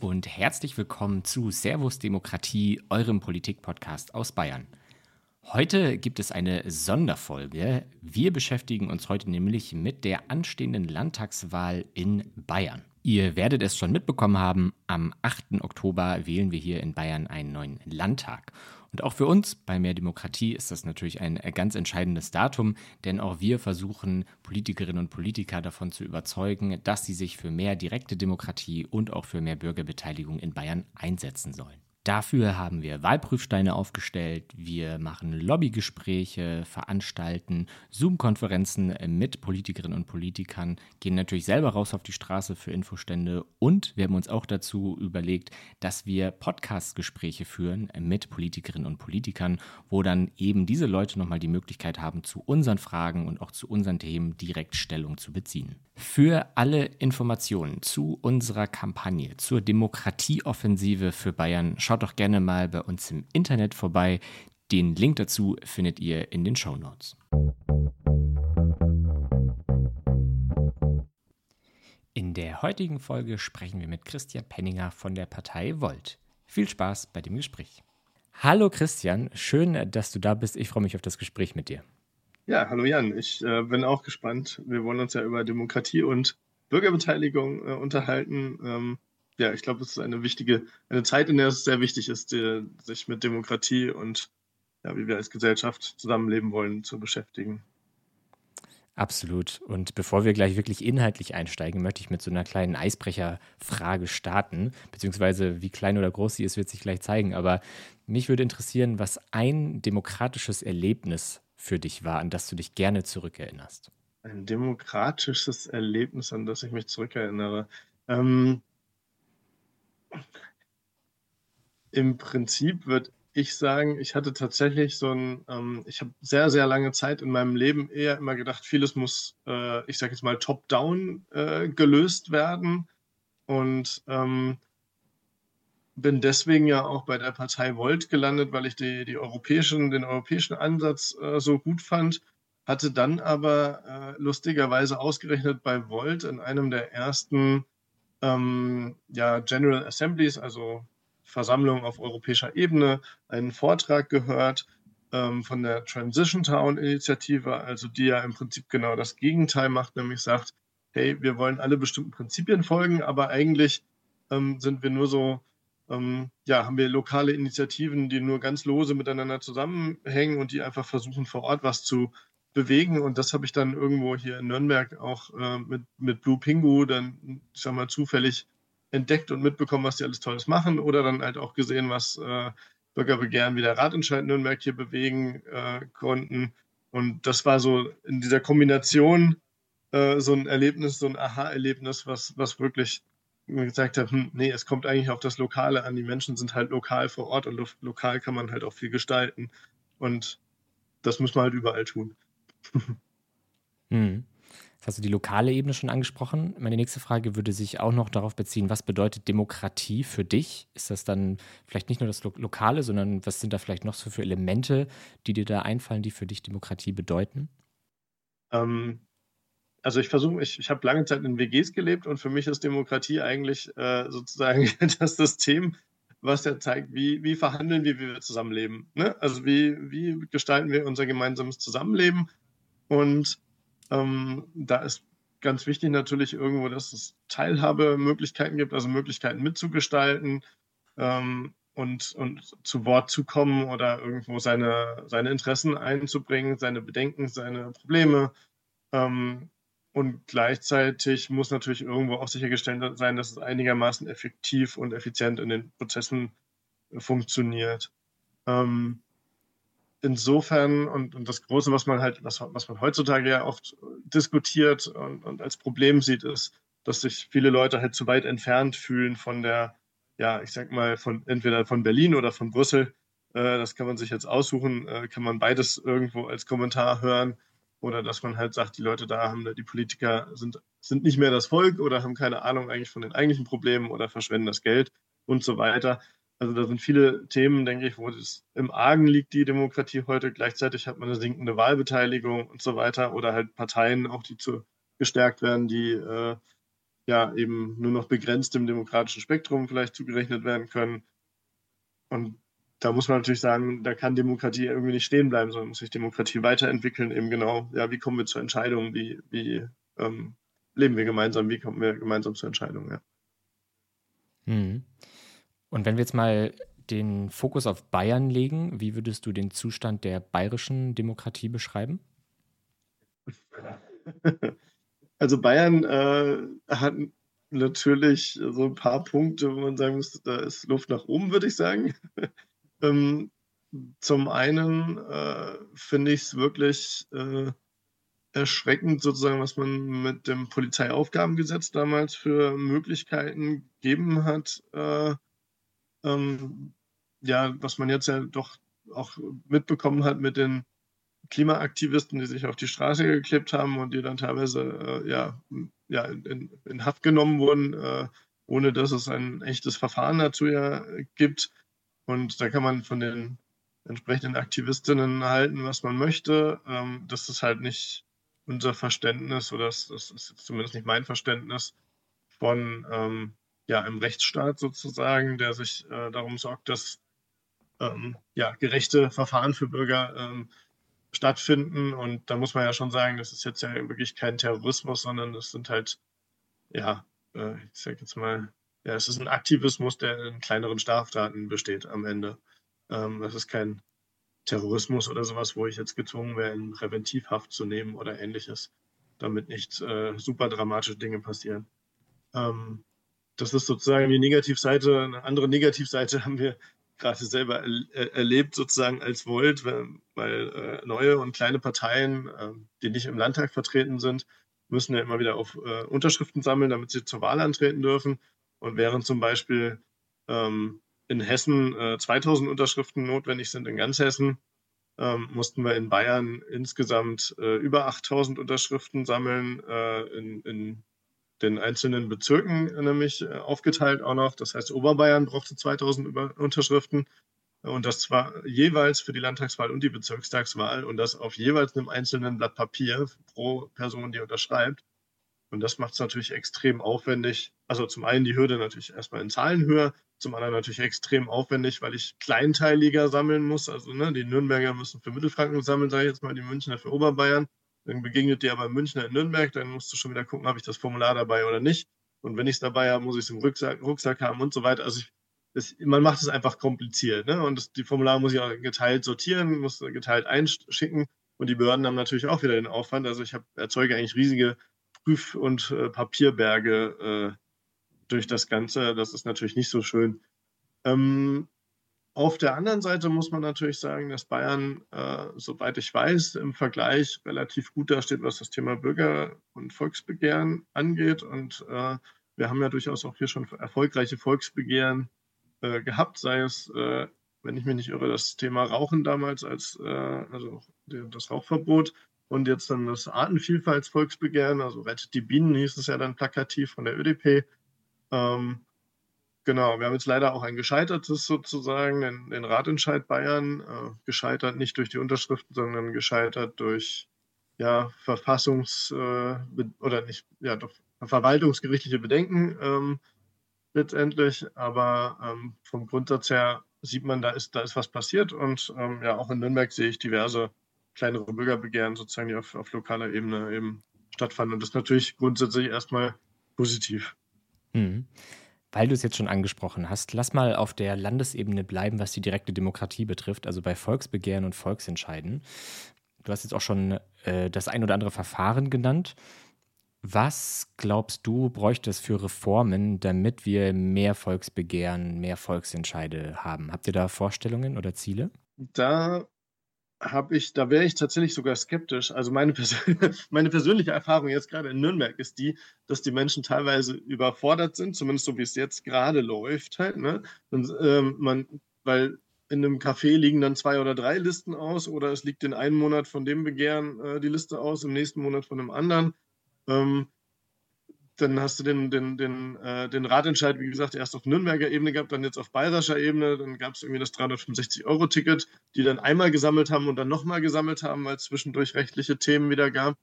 Und herzlich willkommen zu Servus Demokratie, eurem Politik-Podcast aus Bayern. Heute gibt es eine Sonderfolge. Wir beschäftigen uns heute nämlich mit der anstehenden Landtagswahl in Bayern. Ihr werdet es schon mitbekommen haben, am 8. Oktober wählen wir hier in Bayern einen neuen Landtag. Und auch für uns bei Mehr Demokratie ist das natürlich ein ganz entscheidendes Datum, denn auch wir versuchen, Politikerinnen und Politiker davon zu überzeugen, dass sie sich für mehr direkte Demokratie und auch für mehr Bürgerbeteiligung in Bayern einsetzen sollen. Dafür haben wir Wahlprüfsteine aufgestellt, wir machen Lobbygespräche, veranstalten Zoom-Konferenzen mit Politikerinnen und Politikern, gehen natürlich selber raus auf die Straße für Infostände und wir haben uns auch dazu überlegt, dass wir Podcast-Gespräche führen mit Politikerinnen und Politikern, wo dann eben diese Leute nochmal die Möglichkeit haben, zu unseren Fragen und auch zu unseren Themen direkt Stellung zu beziehen. Für alle Informationen zu unserer Kampagne zur Demokratieoffensive für Bayern schaut doch gerne mal bei uns im Internet vorbei. Den Link dazu findet ihr in den Show Notes. In der heutigen Folge sprechen wir mit Christian Penninger von der Partei Volt. Viel Spaß bei dem Gespräch. Hallo Christian, schön, dass du da bist. Ich freue mich auf das Gespräch mit dir. Ja, hallo Jan, ich äh, bin auch gespannt. Wir wollen uns ja über Demokratie und Bürgerbeteiligung äh, unterhalten. Ähm, ja, ich glaube, es ist eine wichtige, eine Zeit, in der es sehr wichtig ist, die, sich mit Demokratie und ja, wie wir als Gesellschaft zusammenleben wollen, zu beschäftigen. Absolut. Und bevor wir gleich wirklich inhaltlich einsteigen, möchte ich mit so einer kleinen Eisbrecherfrage starten. Beziehungsweise wie klein oder groß sie ist, wird sich gleich zeigen. Aber mich würde interessieren, was ein demokratisches Erlebnis für dich war, an das du dich gerne zurückerinnerst? Ein demokratisches Erlebnis, an das ich mich zurückerinnere. Ähm, Im Prinzip würde ich sagen, ich hatte tatsächlich so ein, ähm, ich habe sehr, sehr lange Zeit in meinem Leben eher immer gedacht, vieles muss, äh, ich sage jetzt mal, top-down äh, gelöst werden. Und ähm, bin deswegen ja auch bei der Partei Volt gelandet, weil ich die, die europäischen, den europäischen Ansatz äh, so gut fand. Hatte dann aber äh, lustigerweise ausgerechnet bei Volt in einem der ersten ähm, ja, General Assemblies, also Versammlungen auf europäischer Ebene, einen Vortrag gehört ähm, von der Transition Town Initiative, also die ja im Prinzip genau das Gegenteil macht, nämlich sagt, hey, wir wollen alle bestimmten Prinzipien folgen, aber eigentlich ähm, sind wir nur so ähm, ja, haben wir lokale Initiativen, die nur ganz lose miteinander zusammenhängen und die einfach versuchen, vor Ort was zu bewegen. Und das habe ich dann irgendwo hier in Nürnberg auch äh, mit, mit Blue Pingu dann, ich sag mal, zufällig entdeckt und mitbekommen, was die alles Tolles machen oder dann halt auch gesehen, was äh, Bürgerbegehren wie der Ratentscheid Nürnberg hier bewegen äh, konnten. Und das war so in dieser Kombination äh, so ein Erlebnis, so ein Aha-Erlebnis, was, was wirklich gesagt habe, hm, nee, es kommt eigentlich auf das Lokale an. Die Menschen sind halt lokal vor Ort und lo lokal kann man halt auch viel gestalten. Und das muss man halt überall tun. Hm. Jetzt hast du die lokale Ebene schon angesprochen. Meine nächste Frage würde sich auch noch darauf beziehen, was bedeutet Demokratie für dich? Ist das dann vielleicht nicht nur das Lo Lokale, sondern was sind da vielleicht noch so für Elemente, die dir da einfallen, die für dich Demokratie bedeuten? Ähm, also ich versuche, ich, ich habe lange Zeit in WGs gelebt und für mich ist Demokratie eigentlich äh, sozusagen das System, was ja zeigt, wie, wie verhandeln wir, wie wir zusammenleben. Ne? Also wie, wie gestalten wir unser gemeinsames Zusammenleben? Und ähm, da ist ganz wichtig natürlich irgendwo, dass es Teilhabemöglichkeiten gibt, also Möglichkeiten mitzugestalten ähm, und, und zu Wort zu kommen oder irgendwo seine, seine Interessen einzubringen, seine Bedenken, seine Probleme. Ähm, und gleichzeitig muss natürlich irgendwo auch sichergestellt sein, dass es einigermaßen effektiv und effizient in den Prozessen äh, funktioniert. Ähm, insofern, und, und das Große, was man halt, was, was man heutzutage ja oft diskutiert und, und als Problem sieht, ist, dass sich viele Leute halt zu weit entfernt fühlen von der, ja, ich sag mal, von entweder von Berlin oder von Brüssel. Äh, das kann man sich jetzt aussuchen, äh, kann man beides irgendwo als Kommentar hören. Oder dass man halt sagt, die Leute da haben, die Politiker sind, sind nicht mehr das Volk oder haben keine Ahnung eigentlich von den eigentlichen Problemen oder verschwenden das Geld und so weiter. Also da sind viele Themen, denke ich, wo es im Argen liegt, die Demokratie heute. Gleichzeitig hat man eine sinkende Wahlbeteiligung und so weiter oder halt Parteien auch, die zu gestärkt werden, die äh, ja eben nur noch begrenzt dem demokratischen Spektrum vielleicht zugerechnet werden können. Und da muss man natürlich sagen, da kann Demokratie irgendwie nicht stehen bleiben, sondern muss sich Demokratie weiterentwickeln, eben genau, ja, wie kommen wir zur Entscheidung, wie, wie ähm, leben wir gemeinsam, wie kommen wir gemeinsam zur Entscheidung, ja. Hm. Und wenn wir jetzt mal den Fokus auf Bayern legen, wie würdest du den Zustand der bayerischen Demokratie beschreiben? Also Bayern äh, hat natürlich so ein paar Punkte, wo man sagen muss, da ist Luft nach oben, würde ich sagen. ähm, zum einen äh, finde ich es wirklich äh, erschreckend, sozusagen, was man mit dem Polizeiaufgabengesetz damals für Möglichkeiten gegeben hat. Äh, ähm, ja, was man jetzt ja doch auch mitbekommen hat mit den Klimaaktivisten, die sich auf die Straße geklebt haben und die dann teilweise äh, ja, ja, in, in, Haft genommen wurden, äh, ohne dass es ein echtes Verfahren dazu ja gibt. Und da kann man von den entsprechenden Aktivistinnen halten, was man möchte. Ähm, das ist halt nicht unser Verständnis oder das, das ist zumindest nicht mein Verständnis von ähm, ja, einem Rechtsstaat sozusagen, der sich äh, darum sorgt, dass ähm, ja, gerechte Verfahren für Bürger ähm, stattfinden. Und da muss man ja schon sagen, das ist jetzt ja wirklich kein Terrorismus, sondern das sind halt, ja, äh, ich sag jetzt mal, ja, es ist ein Aktivismus, der in kleineren Straftaten besteht am Ende. Ähm, das ist kein Terrorismus oder sowas, wo ich jetzt gezwungen wäre, in Präventivhaft zu nehmen oder ähnliches, damit nicht äh, super dramatische Dinge passieren. Ähm, das ist sozusagen die Negativseite. Eine andere Negativseite haben wir gerade selber er erlebt, sozusagen als Volt, weil, weil äh, neue und kleine Parteien, äh, die nicht im Landtag vertreten sind, müssen ja immer wieder auf äh, Unterschriften sammeln, damit sie zur Wahl antreten dürfen. Und während zum Beispiel ähm, in Hessen 2000 äh, Unterschriften notwendig sind, in ganz Hessen, ähm, mussten wir in Bayern insgesamt äh, über 8000 Unterschriften sammeln, äh, in, in den einzelnen Bezirken nämlich äh, aufgeteilt auch noch. Das heißt, Oberbayern brauchte 2000 Unterschriften und das zwar jeweils für die Landtagswahl und die Bezirkstagswahl und das auf jeweils einem einzelnen Blatt Papier pro Person, die unterschreibt. Und das macht es natürlich extrem aufwendig. Also zum einen die Hürde natürlich erstmal in Zahlen höher, zum anderen natürlich extrem aufwendig, weil ich kleinteiliger sammeln muss. Also ne, die Nürnberger müssen für Mittelfranken sammeln, sage ich jetzt mal, die Münchner für Oberbayern. Dann begegnet dir aber Münchner in Nürnberg, dann musst du schon wieder gucken, habe ich das Formular dabei oder nicht. Und wenn ich es dabei habe, muss ich es im Rucksack, Rucksack, haben und so weiter. Also ich, das, man macht es einfach kompliziert. Ne? Und das, die Formulare muss ich auch geteilt sortieren, muss geteilt einschicken. Und die Behörden haben natürlich auch wieder den Aufwand. Also ich hab, erzeuge eigentlich riesige Prüf- und äh, Papierberge äh, durch das Ganze. Das ist natürlich nicht so schön. Ähm, auf der anderen Seite muss man natürlich sagen, dass Bayern, äh, soweit ich weiß, im Vergleich relativ gut dasteht, was das Thema Bürger- und Volksbegehren angeht. Und äh, wir haben ja durchaus auch hier schon erfolgreiche Volksbegehren äh, gehabt, sei es, äh, wenn ich mich nicht irre, das Thema Rauchen damals als äh, also das Rauchverbot und jetzt dann das Artenvielfaltsvolksbegehren, also Rettet die Bienen hieß es ja dann plakativ von der ÖDP. Ähm, Genau, wir haben jetzt leider auch ein gescheitertes sozusagen, den, den Ratentscheid Bayern, äh, gescheitert nicht durch die Unterschriften, sondern gescheitert durch ja, Verfassungs- äh, oder nicht, ja, doch verwaltungsgerichtliche Bedenken ähm, letztendlich. Aber ähm, vom Grundsatz her sieht man, da ist, da ist was passiert und ähm, ja, auch in Nürnberg sehe ich diverse kleinere Bürgerbegehren sozusagen, die auf, auf lokaler Ebene eben stattfanden. Und das ist natürlich grundsätzlich erstmal positiv. Mhm. Weil du es jetzt schon angesprochen hast, lass mal auf der Landesebene bleiben, was die direkte Demokratie betrifft, also bei Volksbegehren und Volksentscheiden. Du hast jetzt auch schon äh, das ein oder andere Verfahren genannt. Was glaubst du, bräuchte es für Reformen, damit wir mehr Volksbegehren, mehr Volksentscheide haben? Habt ihr da Vorstellungen oder Ziele? Da habe ich, da wäre ich tatsächlich sogar skeptisch. Also meine, Persön meine persönliche Erfahrung jetzt gerade in Nürnberg ist die, dass die Menschen teilweise überfordert sind, zumindest so wie es jetzt gerade läuft halt. Ne? Und, ähm, man, weil in einem Café liegen dann zwei oder drei Listen aus oder es liegt in einem Monat von dem Begehren äh, die Liste aus, im nächsten Monat von einem anderen. Ähm, dann hast du den, den, den, äh, den Ratentscheid, wie gesagt, erst auf Nürnberger Ebene gehabt, dann jetzt auf bayerischer Ebene. Dann gab es irgendwie das 365-Euro-Ticket, die dann einmal gesammelt haben und dann nochmal gesammelt haben, weil es zwischendurch rechtliche Themen wieder gab.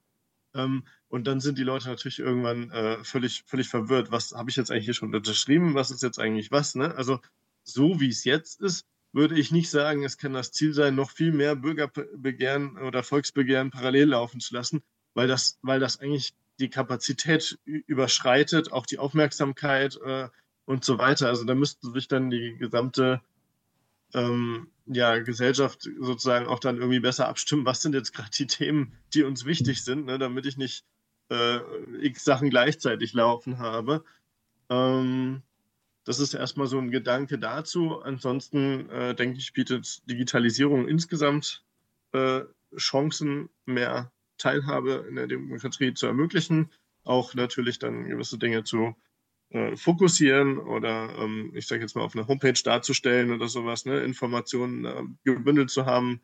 Ähm, und dann sind die Leute natürlich irgendwann äh, völlig, völlig verwirrt. Was habe ich jetzt eigentlich hier schon unterschrieben? Was ist jetzt eigentlich was? Ne? Also so wie es jetzt ist, würde ich nicht sagen, es kann das Ziel sein, noch viel mehr Bürgerbegehren oder Volksbegehren parallel laufen zu lassen, weil das, weil das eigentlich die Kapazität überschreitet, auch die Aufmerksamkeit äh, und so weiter. Also da müsste sich dann die gesamte ähm, ja, Gesellschaft sozusagen auch dann irgendwie besser abstimmen, was sind jetzt gerade die Themen, die uns wichtig sind, ne, damit ich nicht äh, x Sachen gleichzeitig laufen habe. Ähm, das ist erstmal so ein Gedanke dazu. Ansonsten äh, denke ich, bietet Digitalisierung insgesamt äh, Chancen, mehr Teilhabe in der Demokratie zu ermöglichen, auch natürlich dann gewisse Dinge zu äh, fokussieren oder ähm, ich sage jetzt mal auf einer Homepage darzustellen oder sowas, ne, Informationen äh, gebündelt zu haben.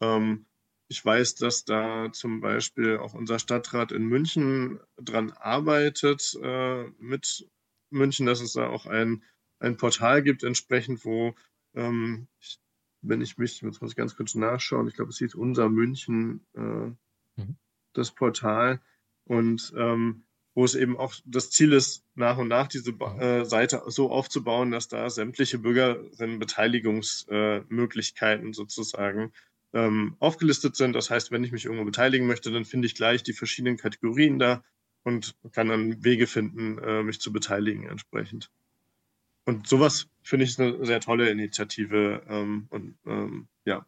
Ähm, ich weiß, dass da zum Beispiel auch unser Stadtrat in München dran arbeitet äh, mit München, dass es da auch ein, ein Portal gibt, entsprechend, wo, ähm, ich, wenn ich mich, jetzt muss ich ganz kurz nachschauen, ich glaube, es hieß unser München, äh, mhm. das Portal. Und ähm, wo es eben auch das Ziel ist, nach und nach diese äh, Seite so aufzubauen, dass da sämtliche Bürgerinnenbeteiligungsmöglichkeiten äh, sozusagen ähm, aufgelistet sind. Das heißt, wenn ich mich irgendwo beteiligen möchte, dann finde ich gleich die verschiedenen Kategorien da und kann dann Wege finden, äh, mich zu beteiligen entsprechend. Und sowas finde ich eine sehr tolle Initiative ähm, und ähm, ja,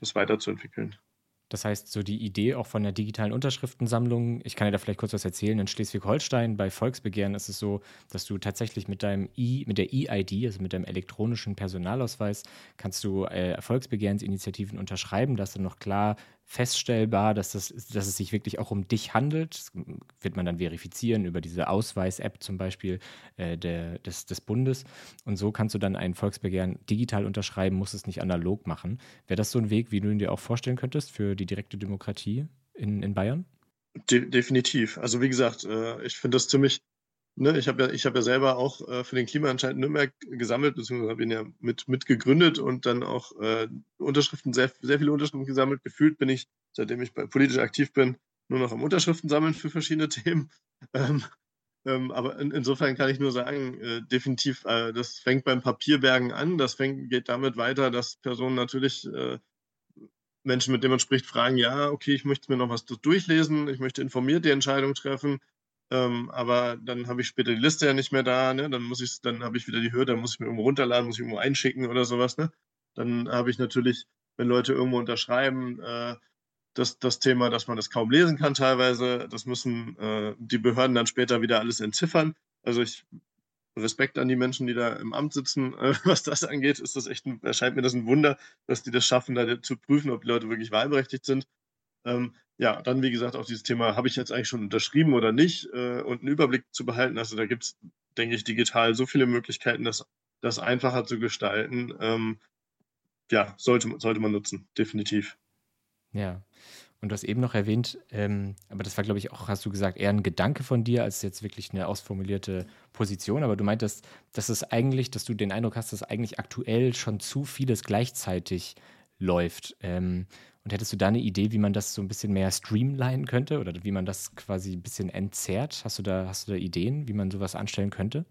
das weiterzuentwickeln. Das heißt, so die Idee auch von der digitalen Unterschriftensammlung, ich kann dir da vielleicht kurz was erzählen, in Schleswig-Holstein bei Volksbegehren ist es so, dass du tatsächlich mit deinem I, mit der E-ID, also mit deinem elektronischen Personalausweis, kannst du äh, Volksbegehrensinitiativen unterschreiben, dass dann noch klar feststellbar, dass, das, dass es sich wirklich auch um dich handelt. Das wird man dann verifizieren über diese Ausweis-App zum Beispiel äh, der, des, des Bundes. Und so kannst du dann ein Volksbegehren digital unterschreiben, musst es nicht analog machen. Wäre das so ein Weg, wie du ihn dir auch vorstellen könntest für die direkte Demokratie in, in Bayern? De definitiv. Also wie gesagt, äh, ich finde das ziemlich ne, ich habe ja, habe ja selber auch äh, für den Klimaentscheid Nürnberg gesammelt, beziehungsweise habe ihn ja mit, mitgegründet und dann auch äh, Unterschriften, sehr, sehr viele Unterschriften gesammelt. Gefühlt bin ich, seitdem ich bei, politisch aktiv bin, nur noch am Unterschriften sammeln für verschiedene Themen. Ähm, ähm, aber in, insofern kann ich nur sagen, äh, definitiv, äh, das fängt beim Papierbergen an. Das fängt, geht damit weiter, dass Personen natürlich äh, Menschen, mit denen man spricht, fragen, ja, okay, ich möchte mir noch was durchlesen, ich möchte informiert die Entscheidung treffen. Ähm, aber dann habe ich später die Liste ja nicht mehr da, ne? Dann muss ich, dann habe ich wieder die Hürde, dann muss ich mir irgendwo runterladen, muss ich irgendwo einschicken oder sowas, ne? Dann habe ich natürlich, wenn Leute irgendwo unterschreiben, äh, das, das Thema, dass man das kaum lesen kann teilweise. Das müssen äh, die Behörden dann später wieder alles entziffern. Also ich Respekt an die Menschen, die da im Amt sitzen, äh, was das angeht, ist das echt ein, erscheint mir das ein Wunder, dass die das schaffen, da zu prüfen, ob die Leute wirklich wahlberechtigt sind. Ähm, ja, dann wie gesagt auch dieses Thema, habe ich jetzt eigentlich schon unterschrieben oder nicht äh, und einen Überblick zu behalten. Also da gibt es, denke ich, digital so viele Möglichkeiten, das, das einfacher zu gestalten. Ähm, ja, sollte, sollte man nutzen, definitiv. Ja. Und du hast eben noch erwähnt, ähm, aber das war, glaube ich, auch, hast du gesagt, eher ein Gedanke von dir als jetzt wirklich eine ausformulierte Position. Aber du meintest, dass es eigentlich, dass du den Eindruck hast, dass eigentlich aktuell schon zu vieles gleichzeitig läuft. Ähm, und hättest du da eine Idee, wie man das so ein bisschen mehr streamlinen könnte oder wie man das quasi ein bisschen entzerrt? Hast du da, hast du da Ideen, wie man sowas anstellen könnte?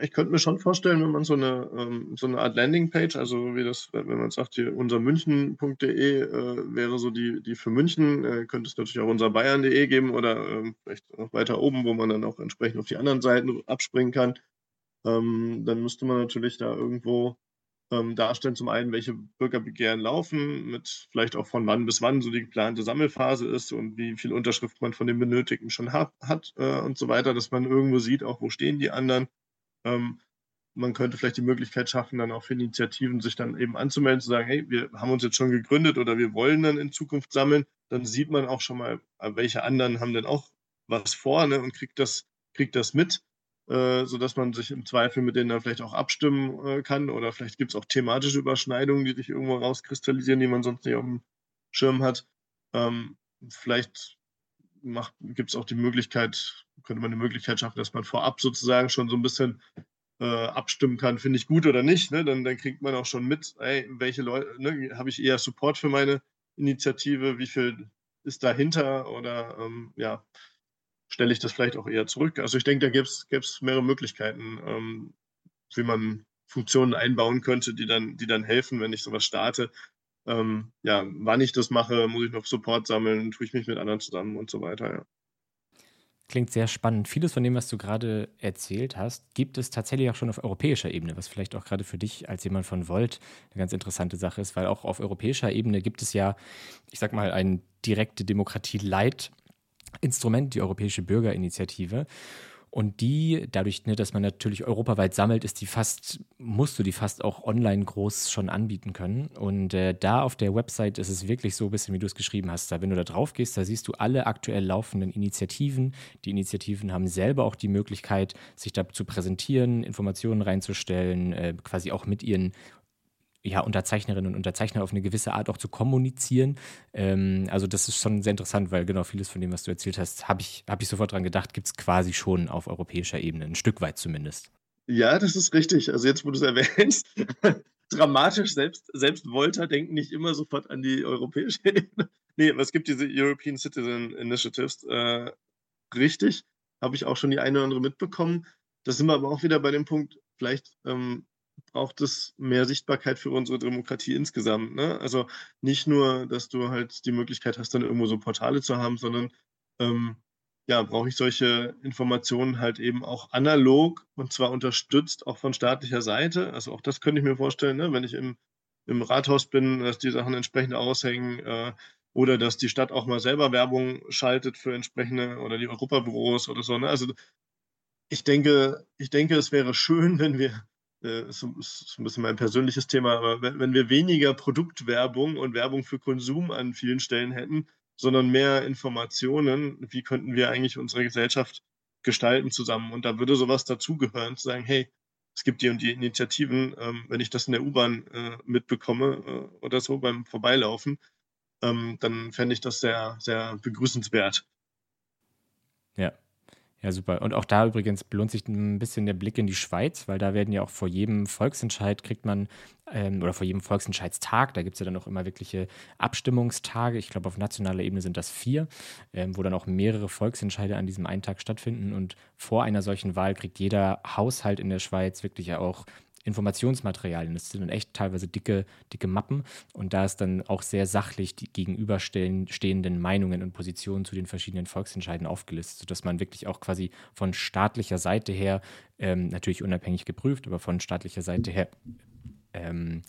Ich könnte mir schon vorstellen, wenn man so eine, ähm, so eine Art Landingpage, also wie das, wenn man sagt, hier unser München.de äh, wäre so die, die für München, äh, könnte es natürlich auch unser Bayern.de geben oder äh, vielleicht noch weiter oben, wo man dann auch entsprechend auf die anderen Seiten abspringen kann. Ähm, dann müsste man natürlich da irgendwo ähm, darstellen. Zum einen, welche Bürgerbegehren laufen, mit vielleicht auch von wann bis wann so die geplante Sammelphase ist und wie viel Unterschrift man von den Benötigten schon hat, hat äh, und so weiter, dass man irgendwo sieht, auch wo stehen die anderen. Ähm, man könnte vielleicht die Möglichkeit schaffen, dann auch für Initiativen sich dann eben anzumelden, zu sagen, hey, wir haben uns jetzt schon gegründet oder wir wollen dann in Zukunft sammeln. Dann sieht man auch schon mal, äh, welche anderen haben denn auch was vor ne, und kriegt das, kriegt das mit äh, sodass man sich im Zweifel mit denen dann vielleicht auch abstimmen äh, kann. Oder vielleicht gibt es auch thematische Überschneidungen, die sich irgendwo rauskristallisieren, die man sonst nicht auf dem Schirm hat. Ähm, vielleicht gibt es auch die Möglichkeit, könnte man eine Möglichkeit schaffen, dass man vorab sozusagen schon so ein bisschen äh, abstimmen kann, finde ich gut oder nicht. Ne? Dann, dann kriegt man auch schon mit, ey, welche Leute, ne, habe ich eher Support für meine Initiative, wie viel ist dahinter oder ähm, ja, stelle ich das vielleicht auch eher zurück. Also ich denke, da gäbe es mehrere Möglichkeiten, ähm, wie man Funktionen einbauen könnte, die dann, die dann helfen, wenn ich sowas starte. Ähm, ja, wann ich das mache, muss ich noch Support sammeln, tue ich mich mit anderen zusammen und so weiter, ja. Klingt sehr spannend. Vieles von dem, was du gerade erzählt hast, gibt es tatsächlich auch schon auf europäischer Ebene, was vielleicht auch gerade für dich als jemand von Volt eine ganz interessante Sache ist, weil auch auf europäischer Ebene gibt es ja, ich sag mal, ein direkte Demokratie-Leit-Instrument, die Europäische Bürgerinitiative. Und die, dadurch, ne, dass man natürlich europaweit sammelt, ist die fast, musst du die fast auch online groß schon anbieten können. Und äh, da auf der Website ist es wirklich so ein bisschen, wie du es geschrieben hast. Da, wenn du da drauf gehst, da siehst du alle aktuell laufenden Initiativen. Die Initiativen haben selber auch die Möglichkeit, sich da zu präsentieren, Informationen reinzustellen, äh, quasi auch mit ihren ja, Unterzeichnerinnen und Unterzeichner auf eine gewisse Art auch zu kommunizieren. Ähm, also das ist schon sehr interessant, weil genau vieles von dem, was du erzählt hast, habe ich, hab ich sofort dran gedacht, gibt es quasi schon auf europäischer Ebene, ein Stück weit zumindest. Ja, das ist richtig. Also jetzt, wo du es erwähnst, dramatisch, selbst, selbst Volta denkt nicht immer sofort an die europäische Ebene. Nee, aber es gibt diese European Citizen Initiatives. Äh, richtig, habe ich auch schon die eine oder andere mitbekommen. Da sind wir aber auch wieder bei dem Punkt, vielleicht ähm, braucht es mehr Sichtbarkeit für unsere Demokratie insgesamt. Ne? Also nicht nur, dass du halt die Möglichkeit hast, dann irgendwo so Portale zu haben, sondern ähm, ja, brauche ich solche Informationen halt eben auch analog und zwar unterstützt auch von staatlicher Seite. Also auch das könnte ich mir vorstellen, ne? wenn ich im, im Rathaus bin, dass die Sachen entsprechend aushängen äh, oder dass die Stadt auch mal selber Werbung schaltet für entsprechende oder die Europabüros oder so. Ne? Also ich denke, ich denke, es wäre schön, wenn wir ist, ist ein bisschen mein persönliches Thema, aber wenn, wenn wir weniger Produktwerbung und Werbung für Konsum an vielen Stellen hätten, sondern mehr Informationen, wie könnten wir eigentlich unsere Gesellschaft gestalten zusammen? Und da würde sowas dazugehören, zu sagen, hey, es gibt die und die Initiativen, ähm, wenn ich das in der U-Bahn äh, mitbekomme äh, oder so beim Vorbeilaufen, ähm, dann fände ich das sehr, sehr begrüßenswert. Ja, ja, super. Und auch da übrigens belohnt sich ein bisschen der Blick in die Schweiz, weil da werden ja auch vor jedem Volksentscheid kriegt man, ähm, oder vor jedem Volksentscheidstag, da gibt es ja dann auch immer wirkliche Abstimmungstage. Ich glaube, auf nationaler Ebene sind das vier, ähm, wo dann auch mehrere Volksentscheide an diesem einen Tag stattfinden. Und vor einer solchen Wahl kriegt jeder Haushalt in der Schweiz wirklich ja auch Informationsmaterialien. Das sind dann echt teilweise dicke, dicke Mappen und da ist dann auch sehr sachlich die gegenüberstehenden Meinungen und Positionen zu den verschiedenen Volksentscheiden aufgelistet, sodass man wirklich auch quasi von staatlicher Seite her, ähm, natürlich unabhängig geprüft, aber von staatlicher Seite her ähm,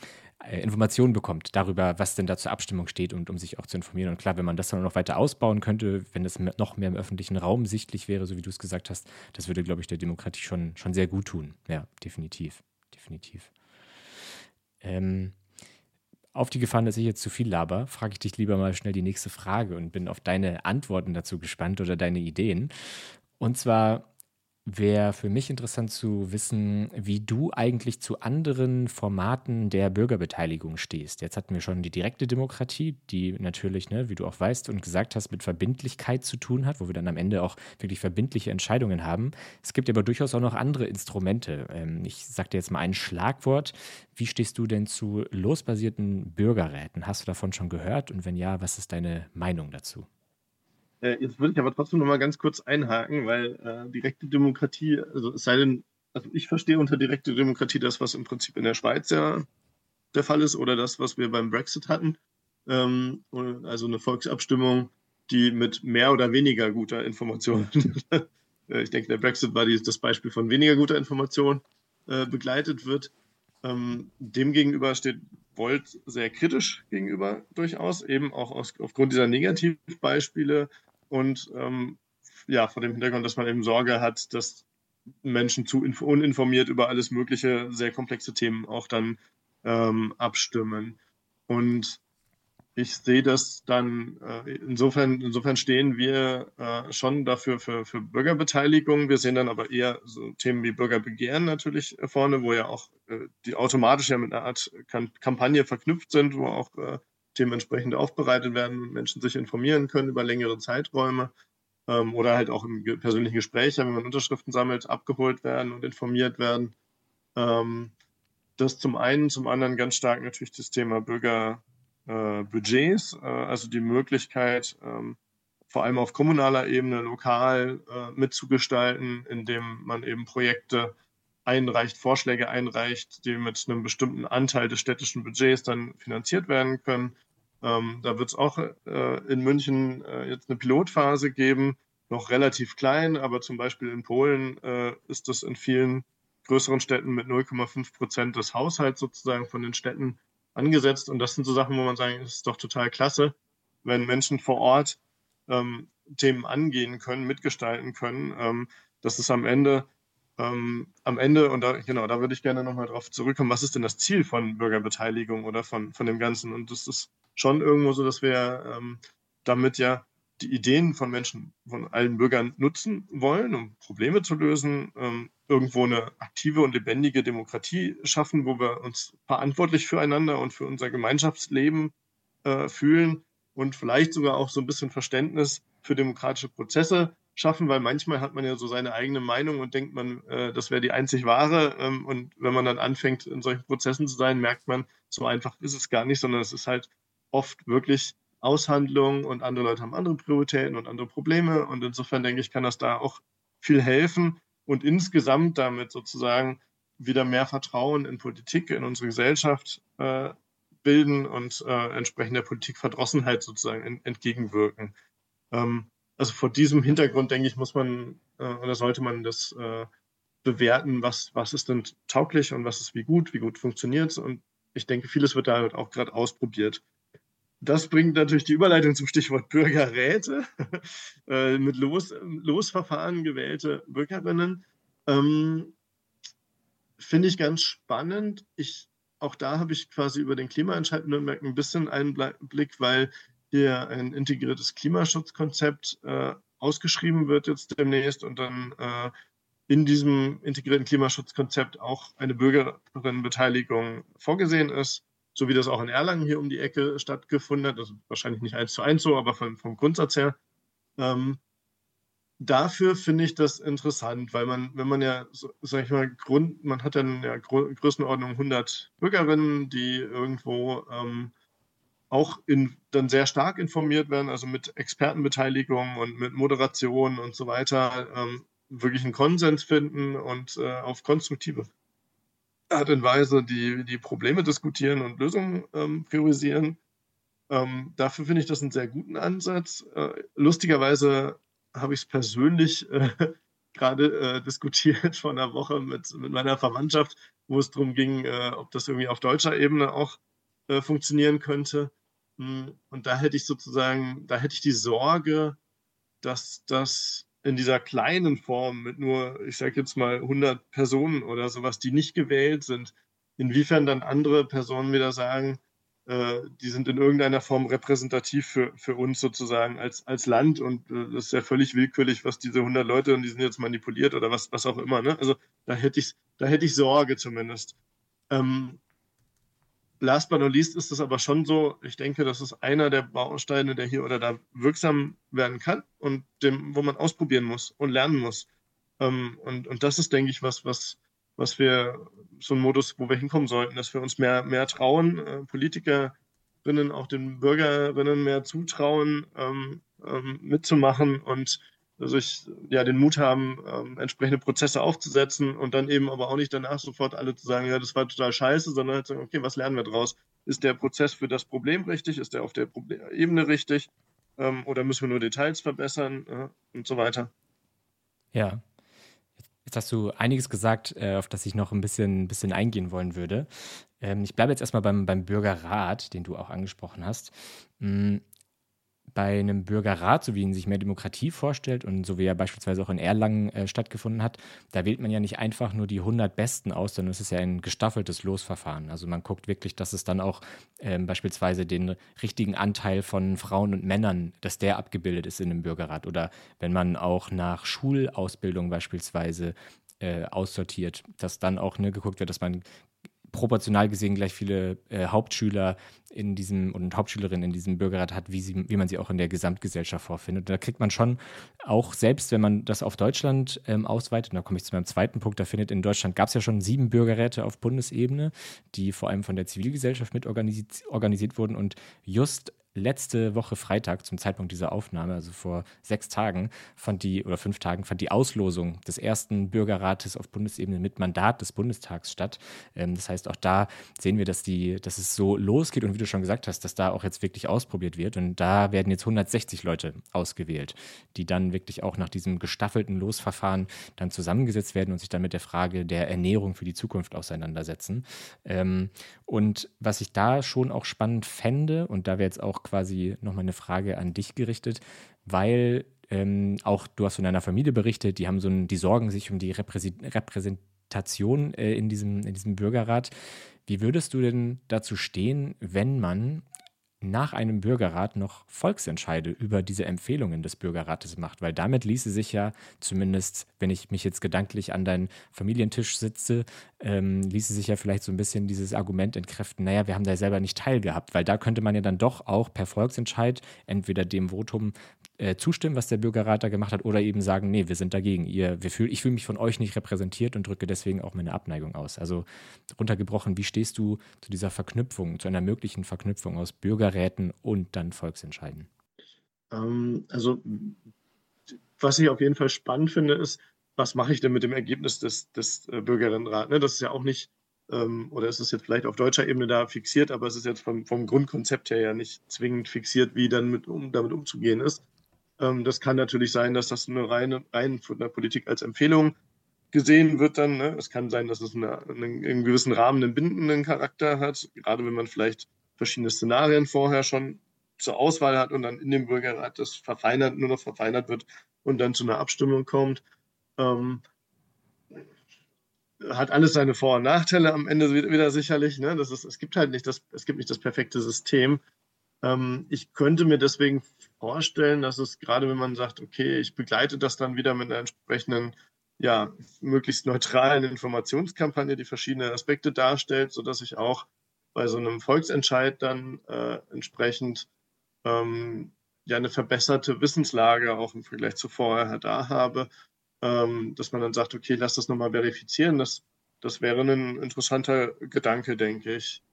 äh, Informationen bekommt darüber, was denn da zur Abstimmung steht und um sich auch zu informieren. Und klar, wenn man das dann noch weiter ausbauen könnte, wenn das noch mehr im öffentlichen Raum sichtlich wäre, so wie du es gesagt hast, das würde, glaube ich, der Demokratie schon, schon sehr gut tun. Ja, definitiv definitiv. Ähm, auf die Gefahr, dass ich jetzt zu viel laber, frage ich dich lieber mal schnell die nächste Frage und bin auf deine Antworten dazu gespannt oder deine Ideen. Und zwar, wäre für mich interessant zu wissen, wie du eigentlich zu anderen Formaten der Bürgerbeteiligung stehst. Jetzt hatten wir schon die direkte Demokratie, die natürlich, ne, wie du auch weißt und gesagt hast, mit Verbindlichkeit zu tun hat, wo wir dann am Ende auch wirklich verbindliche Entscheidungen haben. Es gibt aber durchaus auch noch andere Instrumente. Ähm, ich sage dir jetzt mal ein Schlagwort. Wie stehst du denn zu losbasierten Bürgerräten? Hast du davon schon gehört? Und wenn ja, was ist deine Meinung dazu? Äh, jetzt würde ich aber trotzdem noch mal ganz kurz einhaken, weil äh, direkte Demokratie, also es sei denn, also ich verstehe unter direkte Demokratie das, was im Prinzip in der Schweiz ja der Fall ist oder das, was wir beim Brexit hatten. Ähm, also eine Volksabstimmung, die mit mehr oder weniger guter Information, äh, ich denke, der Brexit war die, das Beispiel von weniger guter Information, äh, begleitet wird. Ähm, demgegenüber steht Volt sehr kritisch gegenüber durchaus, eben auch aus, aufgrund dieser Negativbeispiele und ähm, ja, vor dem Hintergrund, dass man eben Sorge hat, dass Menschen zu uninformiert über alles Mögliche, sehr komplexe Themen auch dann ähm, abstimmen. Und ich sehe das dann, äh, insofern, insofern stehen wir äh, schon dafür für, für Bürgerbeteiligung. Wir sehen dann aber eher so Themen wie Bürgerbegehren natürlich vorne, wo ja auch äh, die automatisch ja mit einer Art Kampagne verknüpft sind, wo auch äh, Themen entsprechend aufbereitet werden, Menschen sich informieren können über längere Zeiträume ähm, oder halt auch im persönlichen Gespräch, wenn man Unterschriften sammelt, abgeholt werden und informiert werden. Ähm, das zum einen, zum anderen ganz stark natürlich das Thema Bürger äh, äh, also die Möglichkeit, ähm, vor allem auf kommunaler Ebene lokal äh, mitzugestalten, indem man eben Projekte einreicht, Vorschläge einreicht, die mit einem bestimmten Anteil des städtischen Budgets dann finanziert werden können. Ähm, da wird es auch äh, in München äh, jetzt eine Pilotphase geben, noch relativ klein, aber zum Beispiel in Polen äh, ist das in vielen größeren Städten mit 0,5 Prozent des Haushalts sozusagen von den Städten angesetzt. Und das sind so Sachen, wo man sagen, das ist doch total klasse, wenn Menschen vor Ort ähm, Themen angehen können, mitgestalten können. Ähm, das ist am Ende, ähm, am Ende, und da, genau, da würde ich gerne nochmal drauf zurückkommen, was ist denn das Ziel von Bürgerbeteiligung oder von, von dem Ganzen? Und das ist schon irgendwo so, dass wir ähm, damit ja die Ideen von Menschen, von allen Bürgern nutzen wollen, um Probleme zu lösen, ähm, irgendwo eine aktive und lebendige Demokratie schaffen, wo wir uns verantwortlich füreinander und für unser Gemeinschaftsleben äh, fühlen und vielleicht sogar auch so ein bisschen Verständnis für demokratische Prozesse schaffen, weil manchmal hat man ja so seine eigene Meinung und denkt man, äh, das wäre die einzig wahre. Ähm, und wenn man dann anfängt, in solchen Prozessen zu sein, merkt man, so einfach ist es gar nicht, sondern es ist halt oft wirklich Aushandlung und andere Leute haben andere Prioritäten und andere Probleme. Und insofern denke ich, kann das da auch viel helfen und insgesamt damit sozusagen wieder mehr Vertrauen in Politik, in unsere Gesellschaft äh, bilden und äh, entsprechend der Politikverdrossenheit sozusagen entgegenwirken. Ähm, also vor diesem Hintergrund, denke ich, muss man äh, oder sollte man das äh, bewerten, was, was ist denn tauglich und was ist wie gut, wie gut funktioniert Und ich denke, vieles wird da halt auch gerade ausprobiert. Das bringt natürlich die Überleitung zum Stichwort Bürgerräte, äh, mit Los, Losverfahren gewählte Bürgerinnen. Ähm, Finde ich ganz spannend. Ich auch da habe ich quasi über den Klimaentscheid Nürnberg ein bisschen Einblick, weil hier ein integriertes Klimaschutzkonzept äh, ausgeschrieben wird jetzt demnächst und dann äh, in diesem integrierten Klimaschutzkonzept auch eine Bürgerinnenbeteiligung vorgesehen ist, so wie das auch in Erlangen hier um die Ecke stattgefunden hat. Also wahrscheinlich nicht eins zu eins so, aber vom, vom Grundsatz her. Ähm, dafür finde ich das interessant, weil man, wenn man ja, sag ich mal, Grund, man hat dann ja Größenordnung 100 Bürgerinnen, die irgendwo ähm, auch in, dann sehr stark informiert werden, also mit Expertenbeteiligung und mit Moderation und so weiter, ähm, wirklich einen Konsens finden und äh, auf konstruktive Art und Weise die, die Probleme diskutieren und Lösungen ähm, priorisieren. Ähm, dafür finde ich das einen sehr guten Ansatz. Äh, lustigerweise habe ich es persönlich äh, gerade äh, diskutiert vor einer Woche mit, mit meiner Verwandtschaft, wo es darum ging, äh, ob das irgendwie auf deutscher Ebene auch äh, funktionieren könnte. Hm, und da hätte ich sozusagen, da hätte ich die Sorge, dass das in dieser kleinen Form mit nur, ich sage jetzt mal 100 Personen oder sowas, die nicht gewählt sind, inwiefern dann andere Personen wieder sagen, äh, die sind in irgendeiner Form repräsentativ für, für uns sozusagen als, als Land und äh, das ist ja völlig willkürlich, was diese 100 Leute und die sind jetzt manipuliert oder was, was auch immer. Ne? Also da hätte ich, da hätte ich Sorge zumindest. Ähm, last but not least ist es aber schon so, ich denke, das ist einer der Bausteine, der hier oder da wirksam werden kann und dem, wo man ausprobieren muss und lernen muss. Ähm, und, und das ist, denke ich, was, was, was wir, so ein Modus, wo wir hinkommen sollten, dass wir uns mehr, mehr trauen, äh, Politikerinnen, auch den Bürgerinnen mehr zutrauen, ähm, ähm, mitzumachen und sich ja den Mut haben, ähm, entsprechende Prozesse aufzusetzen und dann eben aber auch nicht danach sofort alle zu sagen, ja, das war total scheiße, sondern halt sagen, okay, was lernen wir daraus? Ist der Prozess für das Problem richtig? Ist der auf der Problem Ebene richtig? Ähm, oder müssen wir nur Details verbessern äh, und so weiter? Ja, Jetzt hast du einiges gesagt, äh, auf das ich noch ein bisschen, bisschen eingehen wollen würde. Ähm, ich bleibe jetzt erstmal beim, beim Bürgerrat, den du auch angesprochen hast. Mm, bei einem Bürgerrat, so wie ihn sich mehr Demokratie vorstellt und so wie er beispielsweise auch in Erlangen äh, stattgefunden hat, da wählt man ja nicht einfach nur die 100 Besten aus, sondern es ist ja ein gestaffeltes Losverfahren. Also man guckt wirklich, dass es dann auch ähm, beispielsweise den richtigen Anteil von Frauen und Männern, dass der abgebildet ist in einem Bürgerrat. Oder wenn man auch nach Schulausbildung beispielsweise äh, aussortiert, dass dann auch ne, geguckt wird, dass man proportional gesehen gleich viele äh, Hauptschüler in diesem und Hauptschülerinnen in diesem Bürgerrat hat, wie, sie, wie man sie auch in der Gesamtgesellschaft vorfindet. Und da kriegt man schon auch, selbst wenn man das auf Deutschland ähm, ausweitet, und da komme ich zu meinem zweiten Punkt, da findet in Deutschland gab es ja schon sieben Bürgerräte auf Bundesebene, die vor allem von der Zivilgesellschaft mit organisiert, organisiert wurden. Und just letzte Woche Freitag zum Zeitpunkt dieser Aufnahme, also vor sechs Tagen, fand die oder fünf Tagen, fand die Auslosung des ersten Bürgerrates auf Bundesebene mit Mandat des Bundestags statt. Ähm, das heißt, auch da sehen wir, dass, die, dass es so losgeht und wie du schon gesagt hast, dass da auch jetzt wirklich ausprobiert wird. Und da werden jetzt 160 Leute ausgewählt, die dann wirklich auch nach diesem gestaffelten Losverfahren dann zusammengesetzt werden und sich dann mit der Frage der Ernährung für die Zukunft auseinandersetzen. Ähm, und was ich da schon auch spannend fände, und da wäre jetzt auch quasi nochmal eine Frage an dich gerichtet, weil ähm, auch du hast von deiner Familie berichtet, die haben so ein, die sorgen sich um die Repräsentation äh, in, diesem, in diesem Bürgerrat. Wie würdest du denn dazu stehen, wenn man nach einem Bürgerrat noch Volksentscheide über diese Empfehlungen des Bürgerrates macht, weil damit ließe sich ja zumindest, wenn ich mich jetzt gedanklich an deinen Familientisch sitze, ähm, ließe sich ja vielleicht so ein bisschen dieses Argument entkräften, naja, wir haben da selber nicht teilgehabt, weil da könnte man ja dann doch auch per Volksentscheid entweder dem Votum äh, zustimmen, was der Bürgerrat da gemacht hat, oder eben sagen, nee, wir sind dagegen. Ihr, wir fühl, ich fühle mich von euch nicht repräsentiert und drücke deswegen auch meine Abneigung aus. Also runtergebrochen, wie stehst du zu dieser Verknüpfung, zu einer möglichen Verknüpfung aus Bürgerräten und dann Volksentscheiden? Ähm, also was ich auf jeden Fall spannend finde, ist, was mache ich denn mit dem Ergebnis des, des äh, Bürgerinnenrats? Ne? Das ist ja auch nicht, ähm, oder ist es jetzt vielleicht auf deutscher Ebene da fixiert, aber es ist jetzt vom, vom Grundkonzept her ja nicht zwingend fixiert, wie dann mit, um, damit umzugehen ist. Ähm, das kann natürlich sein, dass das eine reine, rein von der Politik als Empfehlung gesehen wird dann. Ne? Es kann sein, dass es eine, einen, in gewissen Rahmen einen bindenden Charakter hat, gerade wenn man vielleicht verschiedene Szenarien vorher schon zur Auswahl hat und dann in dem Bürgerrat das verfeinert, nur noch verfeinert wird und dann zu einer Abstimmung kommt. Ähm, hat alles seine Vor- und Nachteile am Ende wieder sicherlich. Ne? Das ist, es gibt halt nicht das, es gibt nicht das perfekte System. Ähm, ich könnte mir deswegen vorstellen, dass es gerade, wenn man sagt, okay, ich begleite das dann wieder mit einer entsprechenden, ja, möglichst neutralen Informationskampagne, die verschiedene Aspekte darstellt, sodass ich auch bei so einem Volksentscheid dann äh, entsprechend ähm, ja eine verbesserte Wissenslage auch im Vergleich zu vorher da habe, ähm, dass man dann sagt, okay, lass das nochmal verifizieren. Das, das wäre ein interessanter Gedanke, denke ich.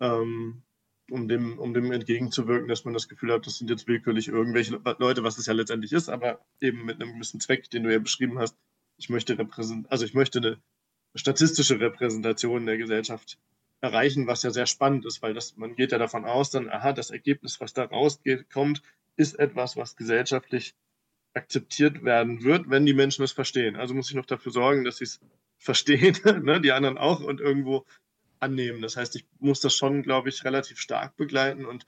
Ähm, um dem, um dem entgegenzuwirken, dass man das Gefühl hat, das sind jetzt willkürlich irgendwelche Leute, was es ja letztendlich ist, aber eben mit einem gewissen Zweck, den du ja beschrieben hast. Ich möchte repräsent, also ich möchte eine statistische Repräsentation der Gesellschaft erreichen, was ja sehr spannend ist, weil das, man geht ja davon aus, dann, aha, das Ergebnis, was da rauskommt, ist etwas, was gesellschaftlich akzeptiert werden wird, wenn die Menschen es verstehen. Also muss ich noch dafür sorgen, dass sie es verstehen, ne, die anderen auch und irgendwo annehmen. Das heißt, ich muss das schon, glaube ich, relativ stark begleiten und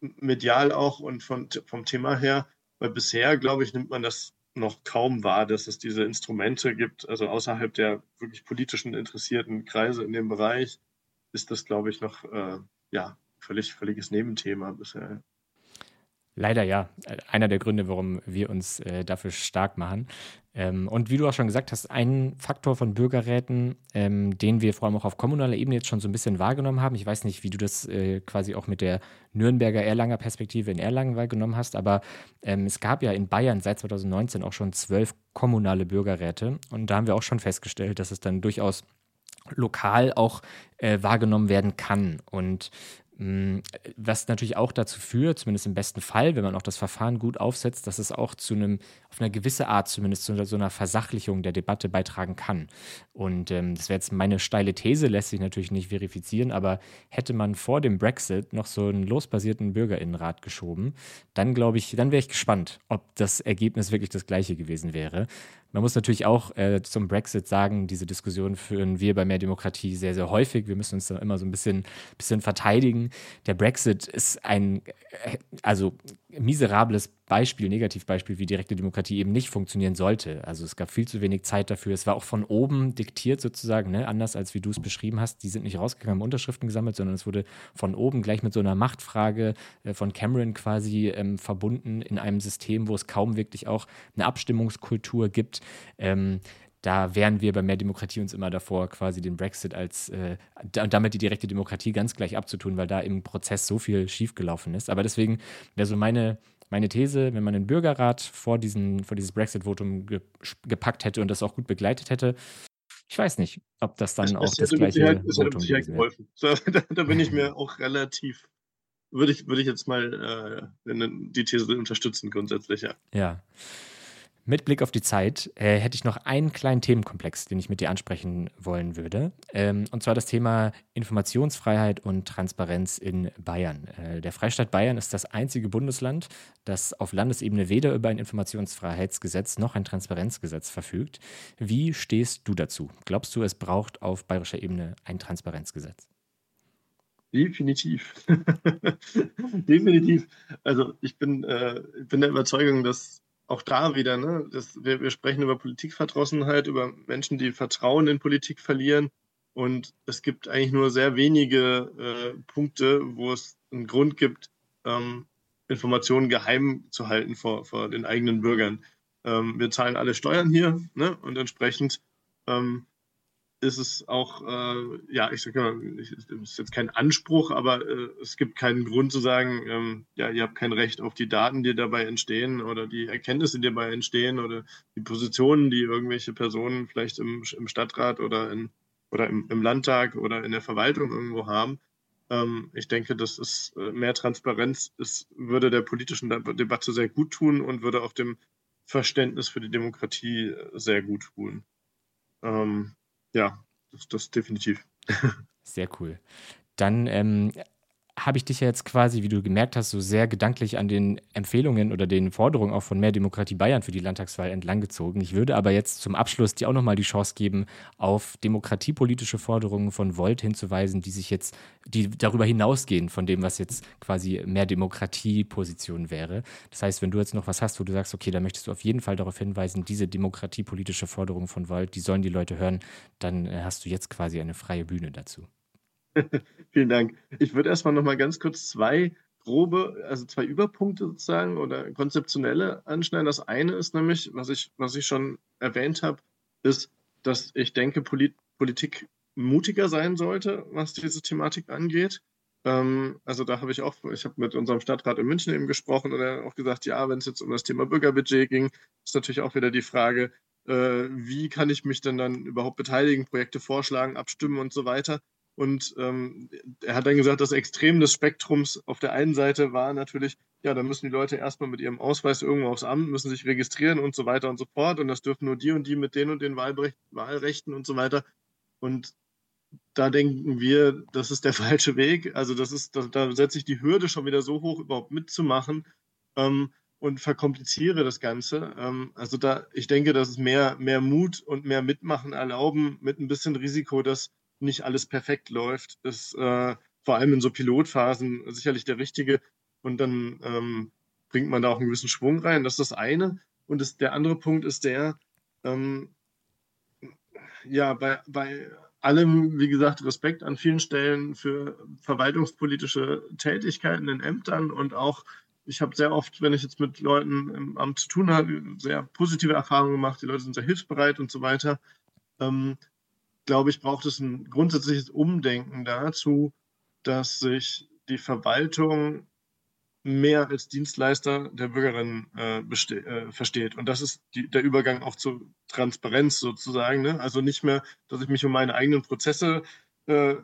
medial auch und von, vom Thema her, weil bisher, glaube ich, nimmt man das noch kaum wahr, dass es diese Instrumente gibt, also außerhalb der wirklich politischen interessierten Kreise in dem Bereich, ist das, glaube ich, noch äh, ja, völlig, völliges Nebenthema bisher. Leider ja. Einer der Gründe, warum wir uns äh, dafür stark machen. Ähm, und wie du auch schon gesagt hast, ein Faktor von Bürgerräten, ähm, den wir vor allem auch auf kommunaler Ebene jetzt schon so ein bisschen wahrgenommen haben. Ich weiß nicht, wie du das äh, quasi auch mit der Nürnberger Erlanger Perspektive in Erlangen wahrgenommen hast, aber ähm, es gab ja in Bayern seit 2019 auch schon zwölf kommunale Bürgerräte. Und da haben wir auch schon festgestellt, dass es dann durchaus lokal auch äh, wahrgenommen werden kann. Und was natürlich auch dazu führt, zumindest im besten Fall, wenn man auch das Verfahren gut aufsetzt, dass es auch zu einem, auf eine gewisse Art zumindest zu so einer Versachlichung der Debatte beitragen kann. Und ähm, das wäre jetzt meine steile These, lässt sich natürlich nicht verifizieren, aber hätte man vor dem Brexit noch so einen losbasierten Bürgerinnenrat geschoben, dann glaube ich, dann wäre ich gespannt, ob das Ergebnis wirklich das gleiche gewesen wäre. Man muss natürlich auch äh, zum Brexit sagen, diese Diskussion führen wir bei Mehr Demokratie sehr, sehr häufig. Wir müssen uns da immer so ein bisschen, bisschen verteidigen. Der Brexit ist ein, äh, also miserables Beispiel, Negativbeispiel, wie direkte Demokratie eben nicht funktionieren sollte. Also es gab viel zu wenig Zeit dafür. Es war auch von oben diktiert sozusagen, ne? anders als wie du es beschrieben hast. Die sind nicht rausgegangen, haben Unterschriften gesammelt, sondern es wurde von oben gleich mit so einer Machtfrage äh, von Cameron quasi ähm, verbunden in einem System, wo es kaum wirklich auch eine Abstimmungskultur gibt. Ähm, da wehren wir bei mehr Demokratie uns immer davor, quasi den Brexit als äh, und damit die direkte Demokratie ganz gleich abzutun, weil da im Prozess so viel schiefgelaufen ist. Aber deswegen wäre so meine, meine These, wenn man den Bürgerrat vor, diesen, vor dieses Brexit-Votum ge gepackt hätte und das auch gut begleitet hätte, ich weiß nicht, ob das dann das, auch das, das gleiche halt, das Votum gewesen wäre. So, da, da, bin ich mir auch relativ, würde ich, würde ich jetzt mal äh, die These unterstützen grundsätzlich, ja. Ja. Mit Blick auf die Zeit äh, hätte ich noch einen kleinen Themenkomplex, den ich mit dir ansprechen wollen würde. Ähm, und zwar das Thema Informationsfreiheit und Transparenz in Bayern. Äh, der Freistaat Bayern ist das einzige Bundesland, das auf Landesebene weder über ein Informationsfreiheitsgesetz noch ein Transparenzgesetz verfügt. Wie stehst du dazu? Glaubst du, es braucht auf bayerischer Ebene ein Transparenzgesetz? Definitiv. Definitiv. Also ich bin, äh, bin der Überzeugung, dass auch da wieder, ne, das, wir, wir sprechen über Politikverdrossenheit, über Menschen, die Vertrauen in Politik verlieren. Und es gibt eigentlich nur sehr wenige äh, Punkte, wo es einen Grund gibt, ähm, Informationen geheim zu halten vor, vor den eigenen Bürgern. Ähm, wir zahlen alle Steuern hier ne? und entsprechend ähm, ist es auch, äh, ja, ich sage mal, es ist jetzt kein Anspruch, aber äh, es gibt keinen Grund zu sagen, ähm, ja, ihr habt kein Recht auf die Daten, die dabei entstehen oder die Erkenntnisse, die dabei entstehen oder die Positionen, die irgendwelche Personen vielleicht im, im Stadtrat oder, in, oder im, im, Landtag oder in der Verwaltung irgendwo haben. Ähm, ich denke, das ist äh, mehr Transparenz, es würde der politischen Debatte sehr gut tun und würde auch dem Verständnis für die Demokratie äh, sehr gut tun. Ähm, ja, das, das definitiv. Sehr cool. Dann ähm, habe ich dich ja jetzt quasi, wie du gemerkt hast, so sehr gedanklich an den Empfehlungen oder den Forderungen auch von Mehr Demokratie Bayern für die Landtagswahl entlanggezogen. Ich würde aber jetzt zum Abschluss dir auch nochmal die Chance geben, auf demokratiepolitische Forderungen von Volt hinzuweisen, die sich jetzt, die darüber hinausgehen von dem, was jetzt quasi mehr Demokratieposition wäre. Das heißt, wenn du jetzt noch was hast, wo du sagst, okay, da möchtest du auf jeden Fall darauf hinweisen, diese demokratiepolitische Forderung von Volt, die sollen die Leute hören, dann äh, hast du jetzt quasi eine freie Bühne dazu. Vielen Dank. Ich würde erstmal noch mal ganz kurz zwei grobe, also zwei Überpunkte sozusagen oder konzeptionelle anschneiden. Das eine ist nämlich, was ich, was ich schon erwähnt habe, ist, dass ich denke, Polit Politik mutiger sein sollte, was diese Thematik angeht. Ähm, also da habe ich auch, ich habe mit unserem Stadtrat in München eben gesprochen und er auch gesagt, ja, wenn es jetzt um das Thema Bürgerbudget ging, ist natürlich auch wieder die Frage, äh, wie kann ich mich denn dann überhaupt beteiligen, Projekte vorschlagen, abstimmen und so weiter. Und ähm, er hat dann gesagt, das Extrem des Spektrums auf der einen Seite war natürlich, ja, da müssen die Leute erstmal mit ihrem Ausweis irgendwo aufs Amt, müssen sich registrieren und so weiter und so fort. Und das dürfen nur die und die mit den und den Wahlrecht, Wahlrechten und so weiter. Und da denken wir, das ist der falsche Weg. Also das ist, da, da setze ich die Hürde schon wieder so hoch, überhaupt mitzumachen ähm, und verkompliziere das Ganze. Ähm, also da, ich denke, dass es mehr, mehr Mut und mehr Mitmachen erlauben, mit ein bisschen Risiko, dass nicht alles perfekt läuft, ist äh, vor allem in so Pilotphasen sicherlich der richtige. Und dann ähm, bringt man da auch einen gewissen Schwung rein. Das ist das eine. Und das, der andere Punkt ist der, ähm, ja, bei, bei allem, wie gesagt, Respekt an vielen Stellen für verwaltungspolitische Tätigkeiten in Ämtern und auch, ich habe sehr oft, wenn ich jetzt mit Leuten im Amt zu tun habe, sehr positive Erfahrungen gemacht. Die Leute sind sehr hilfsbereit und so weiter. Ähm, glaube ich, braucht es ein grundsätzliches Umdenken dazu, dass sich die Verwaltung mehr als Dienstleister der Bürgerin äh, äh, versteht. Und das ist die, der Übergang auch zur Transparenz sozusagen. Ne? Also nicht mehr, dass ich mich um meine eigenen Prozesse äh,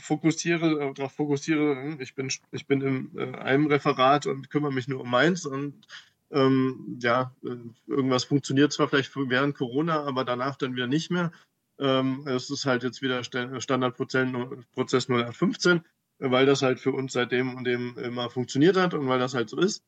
fokussiere, äh, darauf fokussiere, hm, ich bin, ich bin in äh, einem Referat und kümmere mich nur um meins und ähm, ja, äh, irgendwas funktioniert zwar vielleicht während Corona, aber danach dann wieder nicht mehr, ähm, es ist halt jetzt wieder Standardprozess 0815, weil das halt für uns seitdem und dem immer funktioniert hat und weil das halt so ist.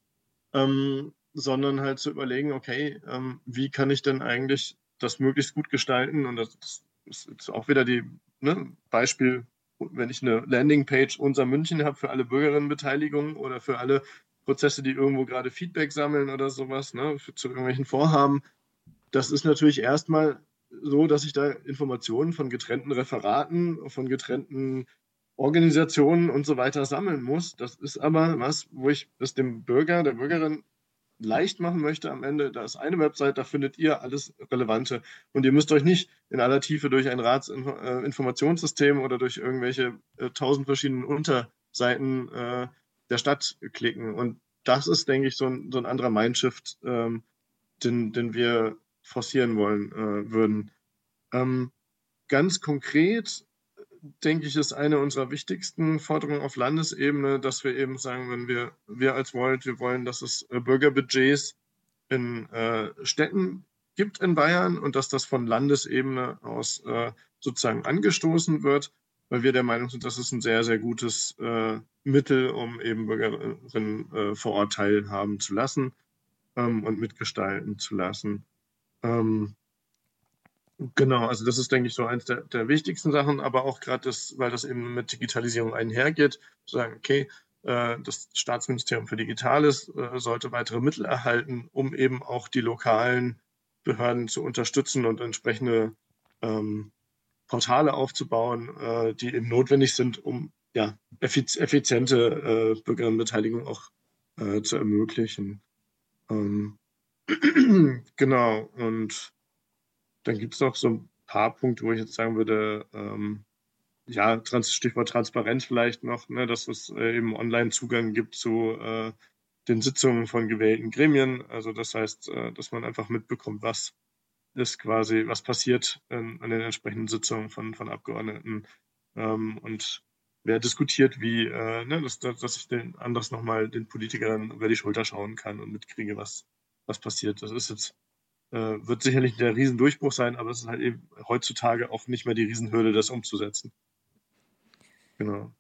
Ähm, sondern halt zu überlegen, okay, ähm, wie kann ich denn eigentlich das möglichst gut gestalten? Und das, ist jetzt auch wieder die ne, Beispiel, wenn ich eine Landingpage unser München habe für alle Bürgerinnenbeteiligung oder für alle Prozesse, die irgendwo gerade Feedback sammeln oder sowas, ne, für, zu irgendwelchen Vorhaben. Das ist natürlich erstmal so, dass ich da Informationen von getrennten Referaten, von getrennten Organisationen und so weiter sammeln muss. Das ist aber was, wo ich es dem Bürger, der Bürgerin leicht machen möchte am Ende, da ist eine Website, da findet ihr alles Relevante. Und ihr müsst euch nicht in aller Tiefe durch ein Ratsinformationssystem oder durch irgendwelche äh, tausend verschiedenen Unterseiten äh, der Stadt klicken. Und das ist, denke ich, so ein, so ein anderer Mindshift, ähm, den, den wir forcieren wollen äh, würden. Ähm, ganz konkret denke ich, ist eine unserer wichtigsten Forderungen auf Landesebene, dass wir eben sagen, wenn wir, wir als Volt, wir wollen, dass es äh, Bürgerbudgets in äh, Städten gibt in Bayern und dass das von Landesebene aus äh, sozusagen angestoßen wird, weil wir der Meinung sind, das ist ein sehr, sehr gutes äh, Mittel, um eben Bürgerinnen äh, vor Ort teilhaben zu lassen ähm, und mitgestalten zu lassen. Ähm, Genau, also das ist, denke ich, so eins der, der wichtigsten Sachen, aber auch gerade das, weil das eben mit Digitalisierung einhergeht, zu sagen, okay, äh, das Staatsministerium für Digitales äh, sollte weitere Mittel erhalten, um eben auch die lokalen Behörden zu unterstützen und entsprechende ähm, Portale aufzubauen, äh, die eben notwendig sind, um ja, effiz effiziente äh, Bürgerinnenbeteiligung auch äh, zu ermöglichen. Ähm, genau, und dann gibt es noch so ein paar Punkte, wo ich jetzt sagen würde, ähm, ja, Trans Stichwort Transparenz vielleicht noch, ne, dass es äh, eben Online-Zugang gibt zu äh, den Sitzungen von gewählten Gremien. Also das heißt, äh, dass man einfach mitbekommt, was ist quasi, was passiert an den entsprechenden Sitzungen von, von Abgeordneten ähm, und wer diskutiert wie, äh, ne, dass, dass ich den anders nochmal den Politikern über die Schulter schauen kann und mitkriege, was, was passiert. Das ist jetzt äh, wird sicherlich der Riesendurchbruch sein, aber es ist halt eben heutzutage auch nicht mehr die Riesenhürde, das umzusetzen. Genau.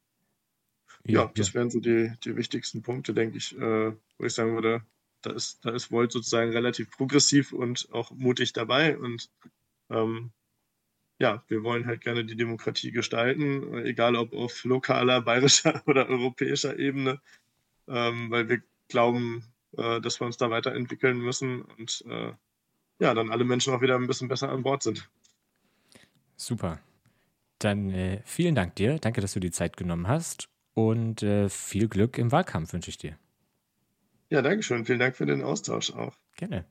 Ja, ja das wären so die, die wichtigsten Punkte, denke ich, äh, wo ich sagen würde, da ist, da ist Volt sozusagen relativ progressiv und auch mutig dabei und ähm, ja, wir wollen halt gerne die Demokratie gestalten, egal ob auf lokaler, bayerischer oder europäischer Ebene, ähm, weil wir glauben, äh, dass wir uns da weiterentwickeln müssen und äh, ja, dann alle Menschen auch wieder ein bisschen besser an Bord sind. Super. Dann äh, vielen Dank dir. Danke, dass du die Zeit genommen hast. Und äh, viel Glück im Wahlkampf wünsche ich dir. Ja, danke schön. Vielen Dank für den Austausch auch. Gerne.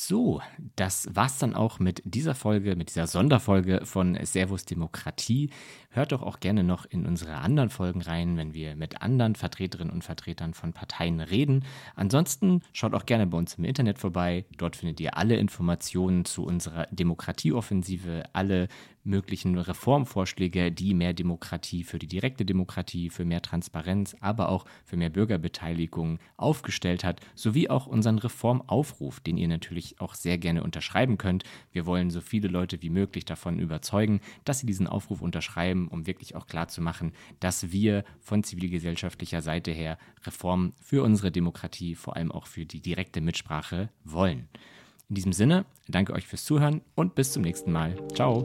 So, das war's dann auch mit dieser Folge, mit dieser Sonderfolge von Servus Demokratie. Hört doch auch gerne noch in unsere anderen Folgen rein, wenn wir mit anderen Vertreterinnen und Vertretern von Parteien reden. Ansonsten schaut auch gerne bei uns im Internet vorbei. Dort findet ihr alle Informationen zu unserer Demokratieoffensive, alle möglichen Reformvorschläge, die mehr Demokratie für die direkte Demokratie, für mehr Transparenz, aber auch für mehr Bürgerbeteiligung aufgestellt hat, sowie auch unseren Reformaufruf, den ihr natürlich auch sehr gerne unterschreiben könnt. Wir wollen so viele Leute wie möglich davon überzeugen, dass sie diesen Aufruf unterschreiben, um wirklich auch klarzumachen, dass wir von zivilgesellschaftlicher Seite her Reformen für unsere Demokratie, vor allem auch für die direkte Mitsprache wollen. In diesem Sinne, danke euch fürs Zuhören und bis zum nächsten Mal. Ciao.